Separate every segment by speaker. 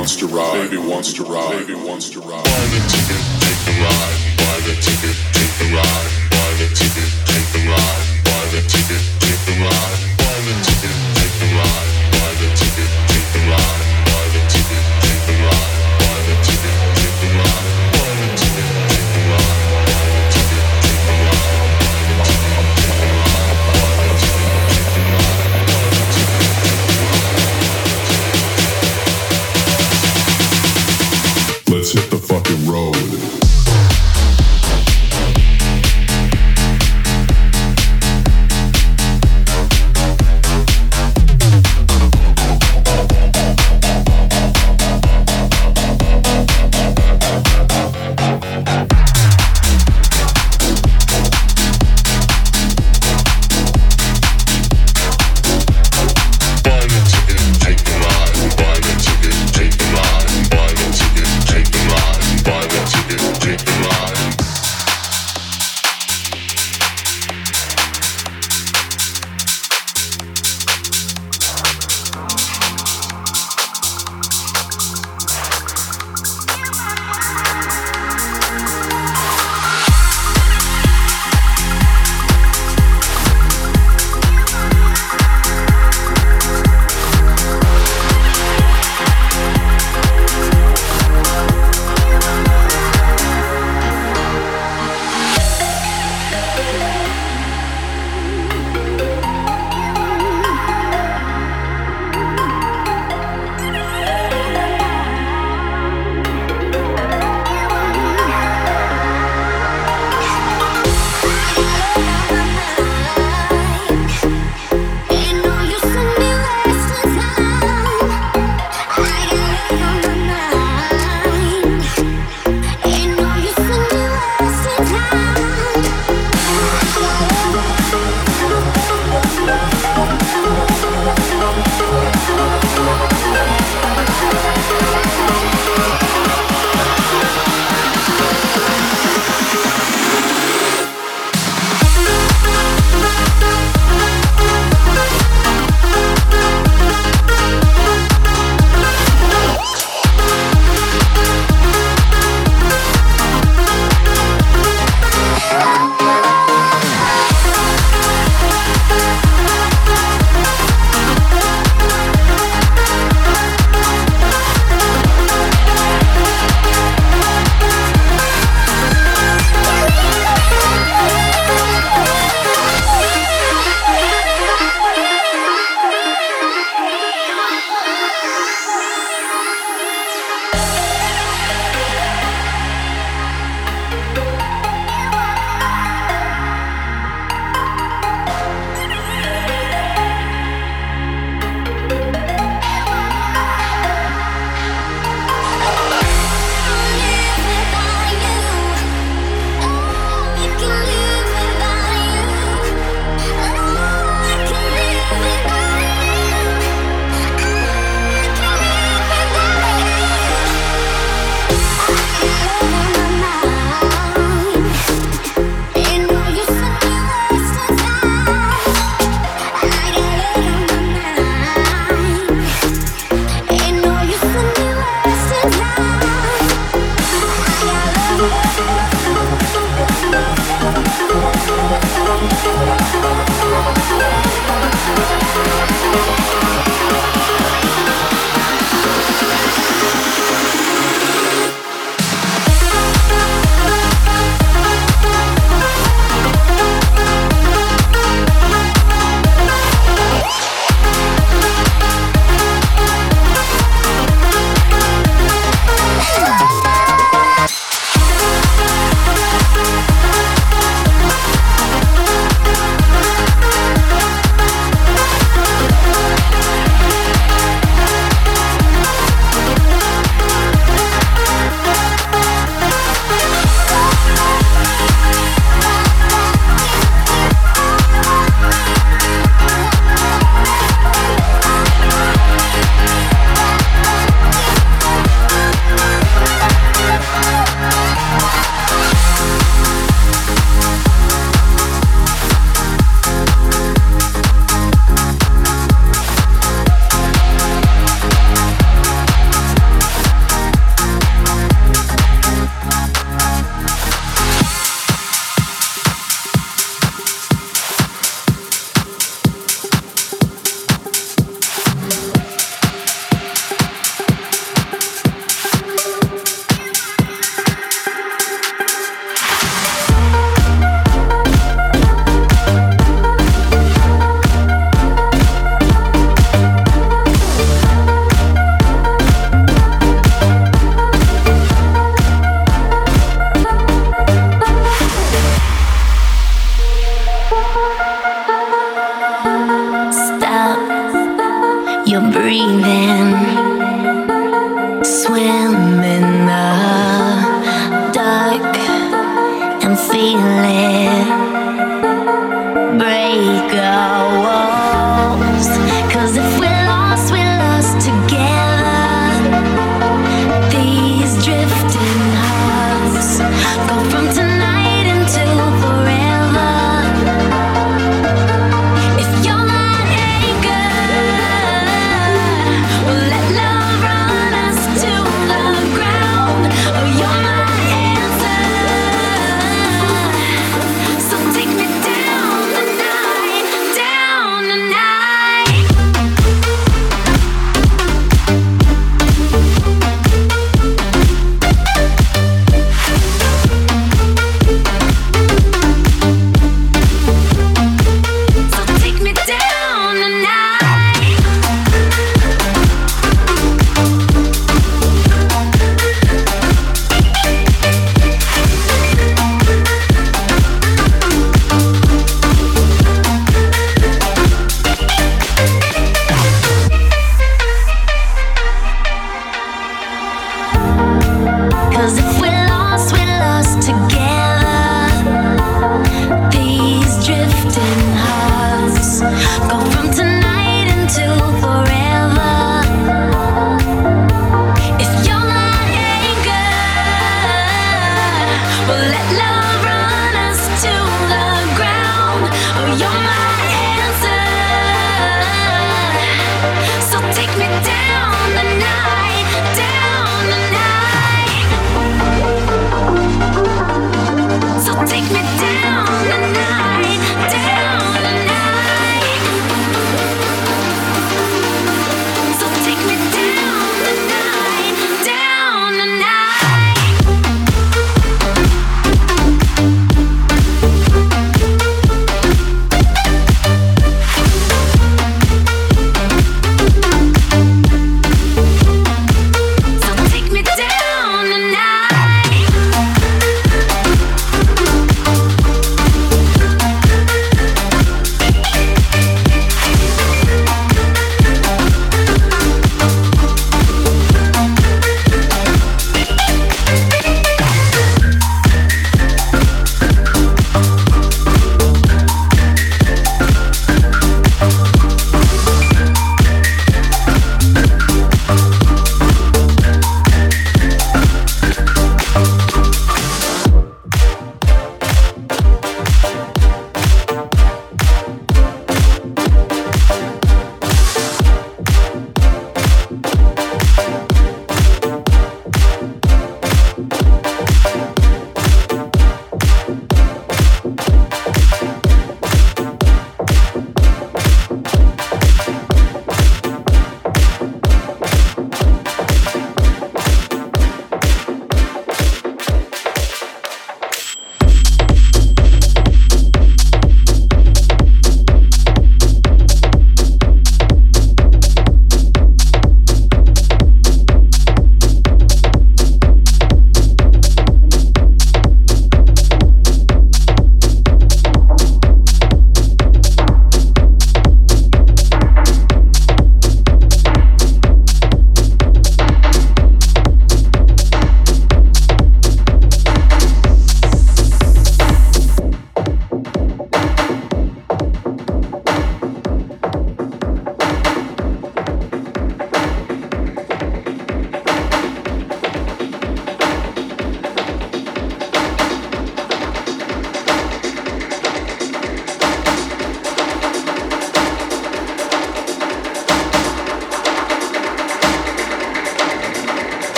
Speaker 1: wants to ride. Baby wants to ride. Baby wants to ride. Buy the ticket, take the ride. Buy the ticket, take the ride. Buy the ticket, take the ride. Buy the ticket, take the ride. Buy the ticket, take the ride.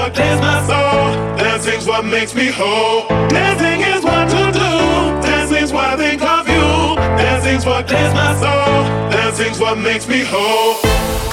Speaker 2: What clears my soul. Dancing's what makes me whole. Dancing is what to do. Dancing's what I think of you. Dancing's what clears my soul. Dancing's what makes me whole.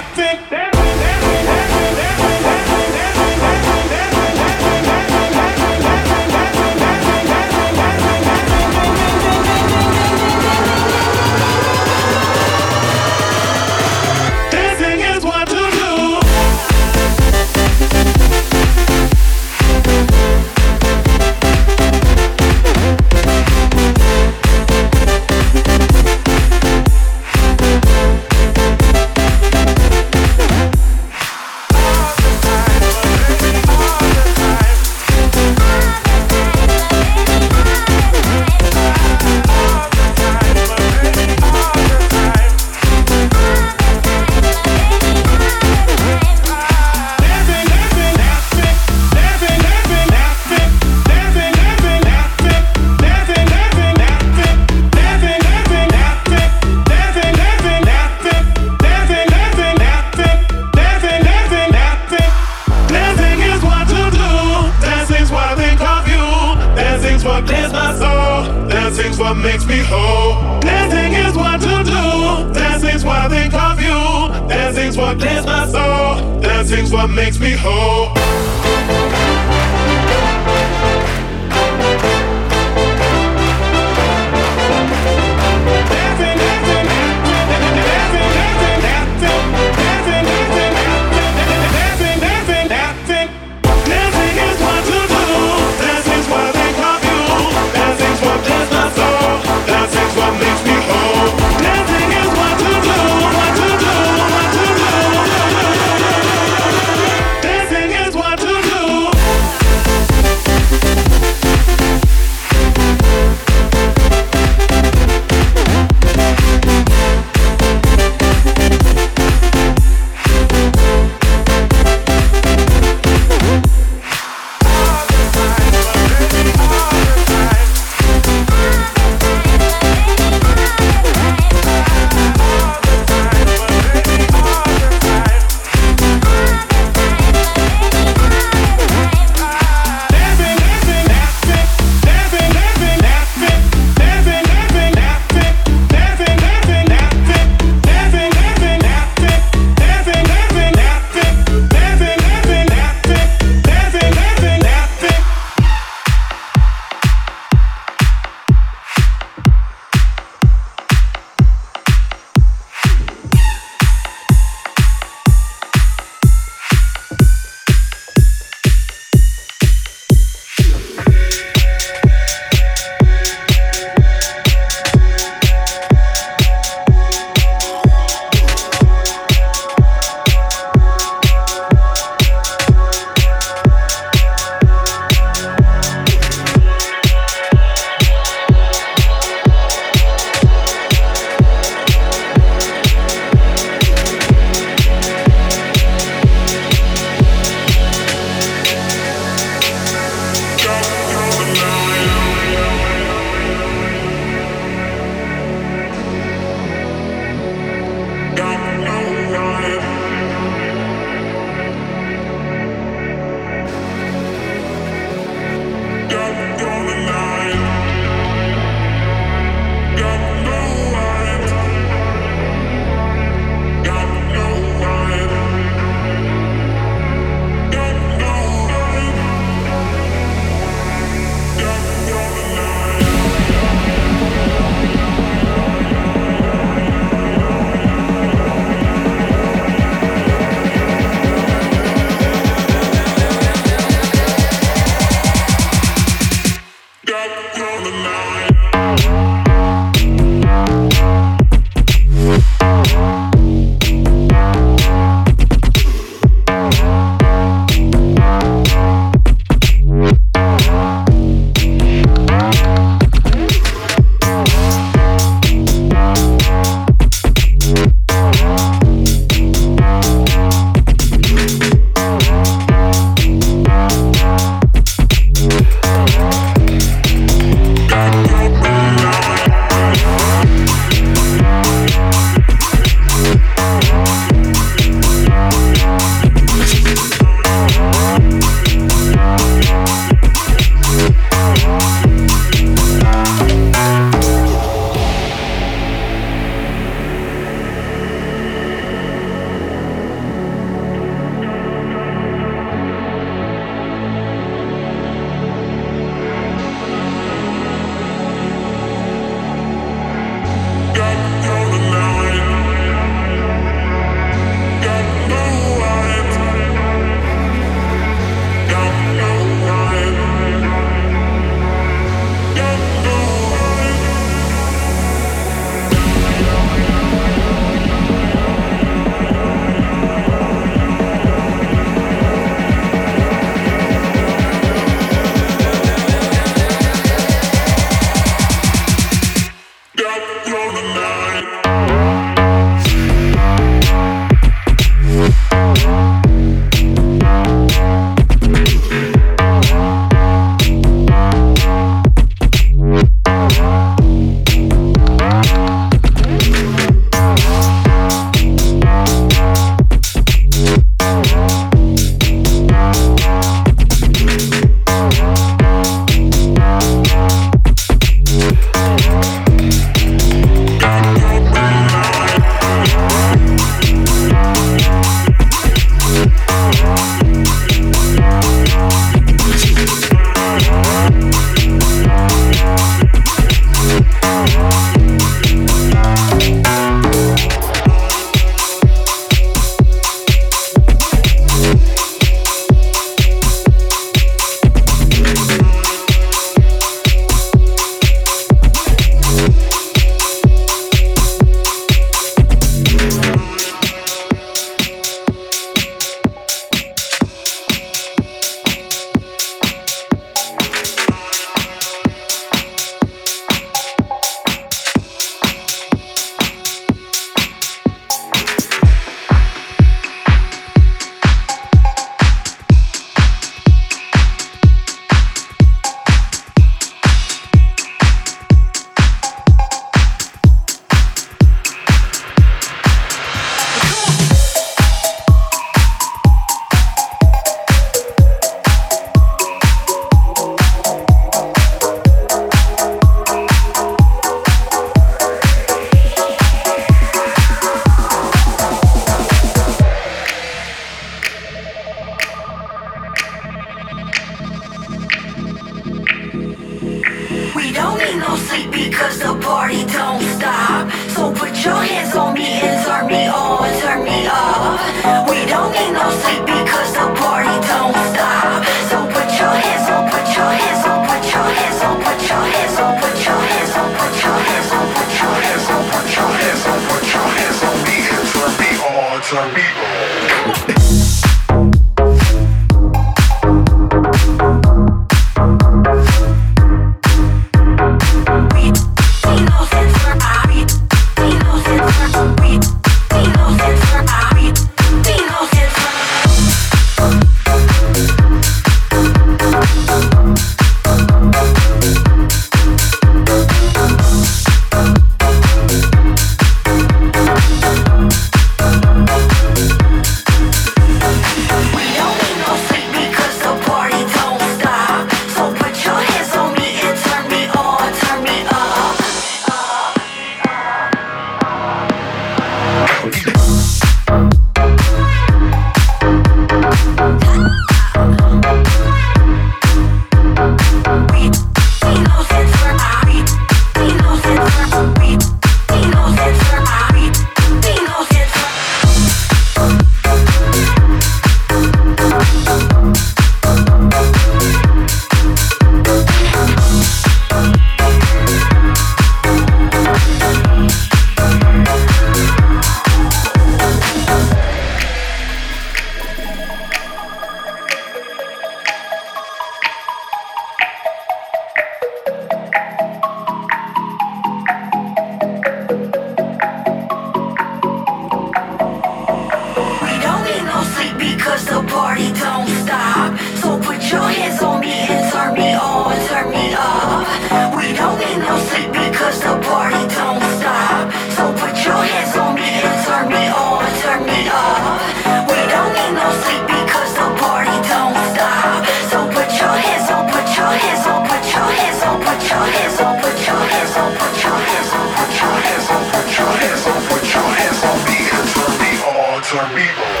Speaker 3: our people.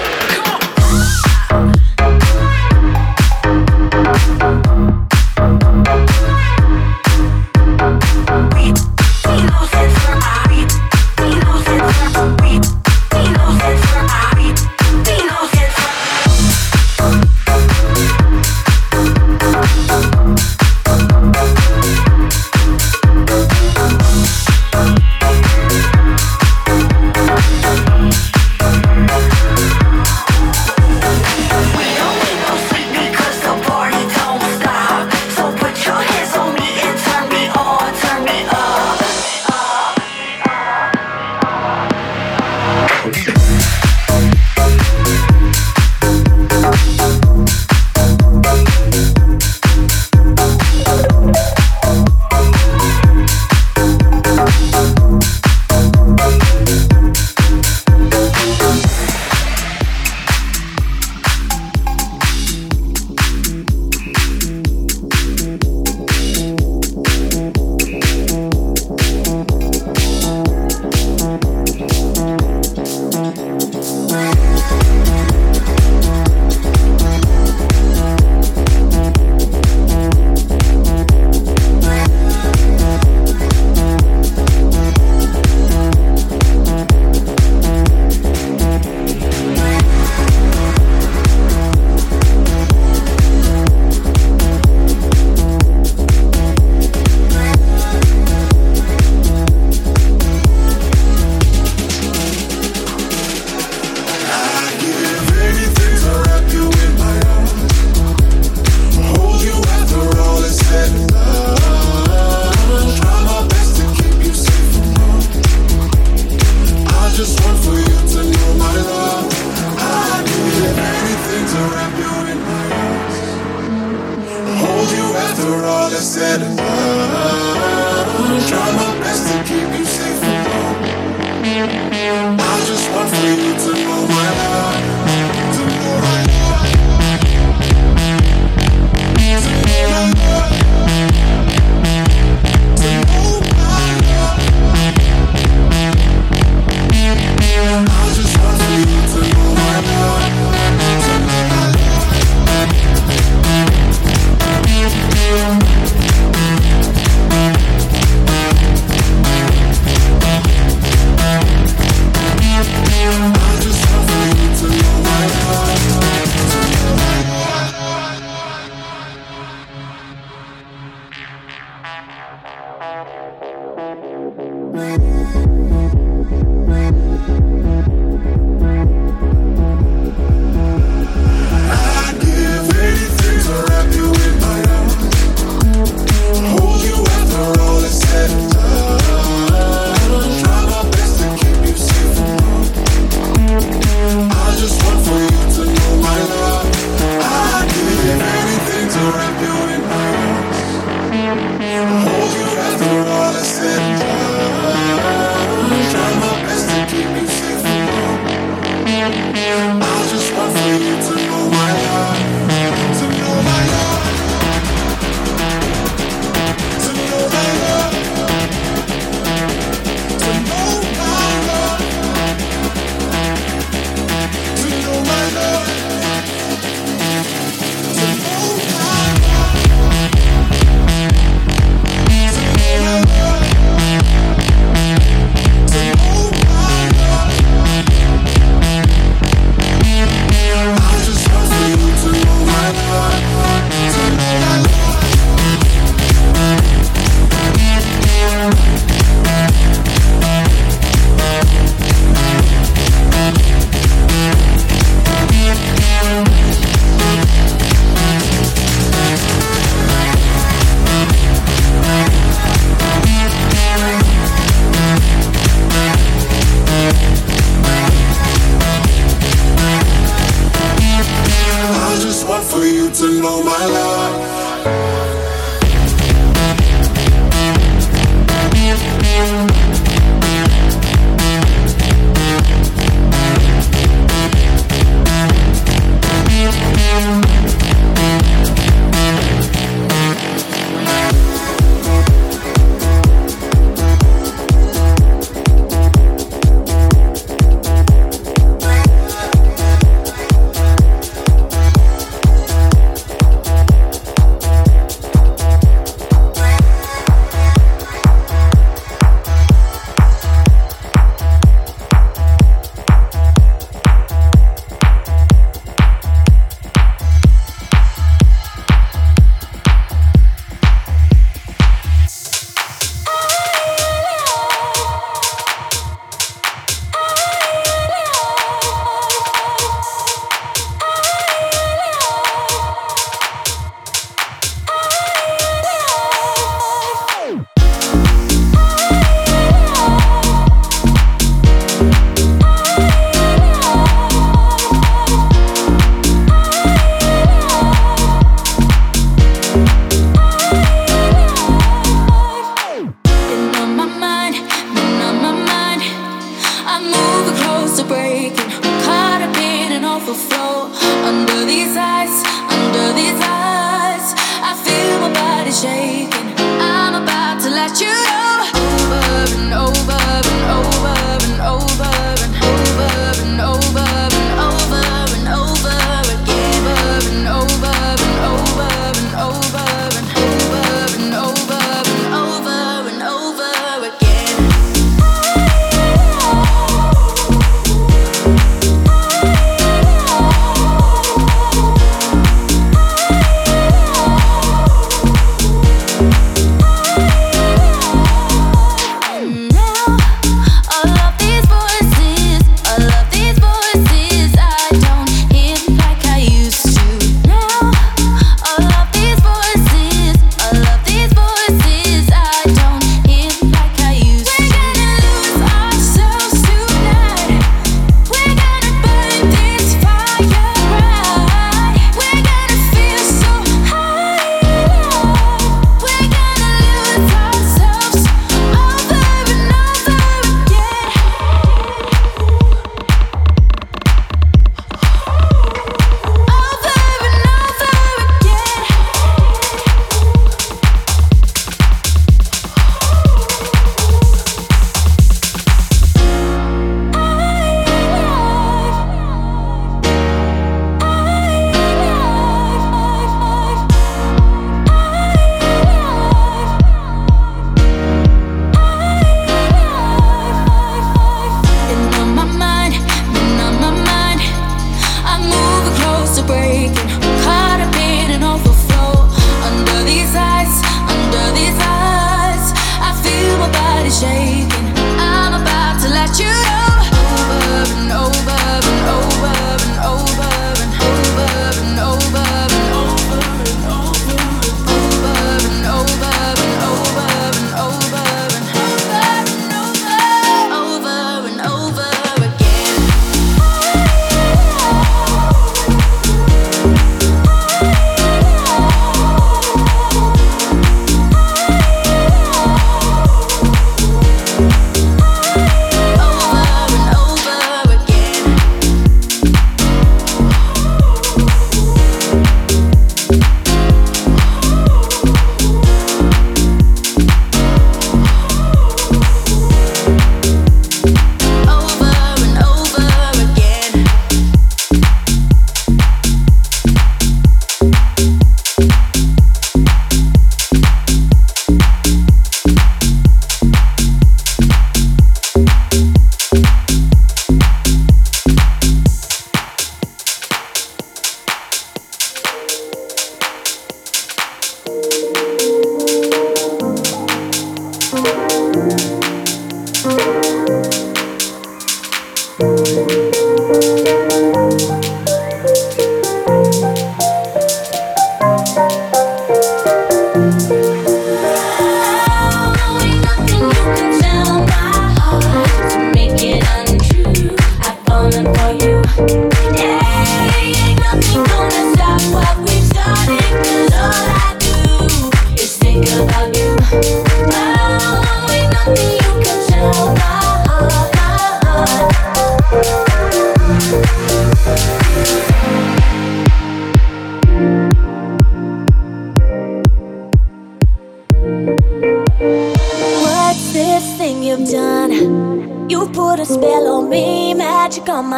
Speaker 3: Drama.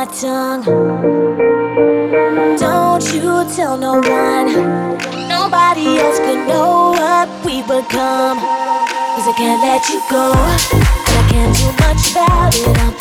Speaker 3: my tongue. Don't you tell no one. Nobody else could know what we've become. Cause I can't let you go. I can't do much about it. I'm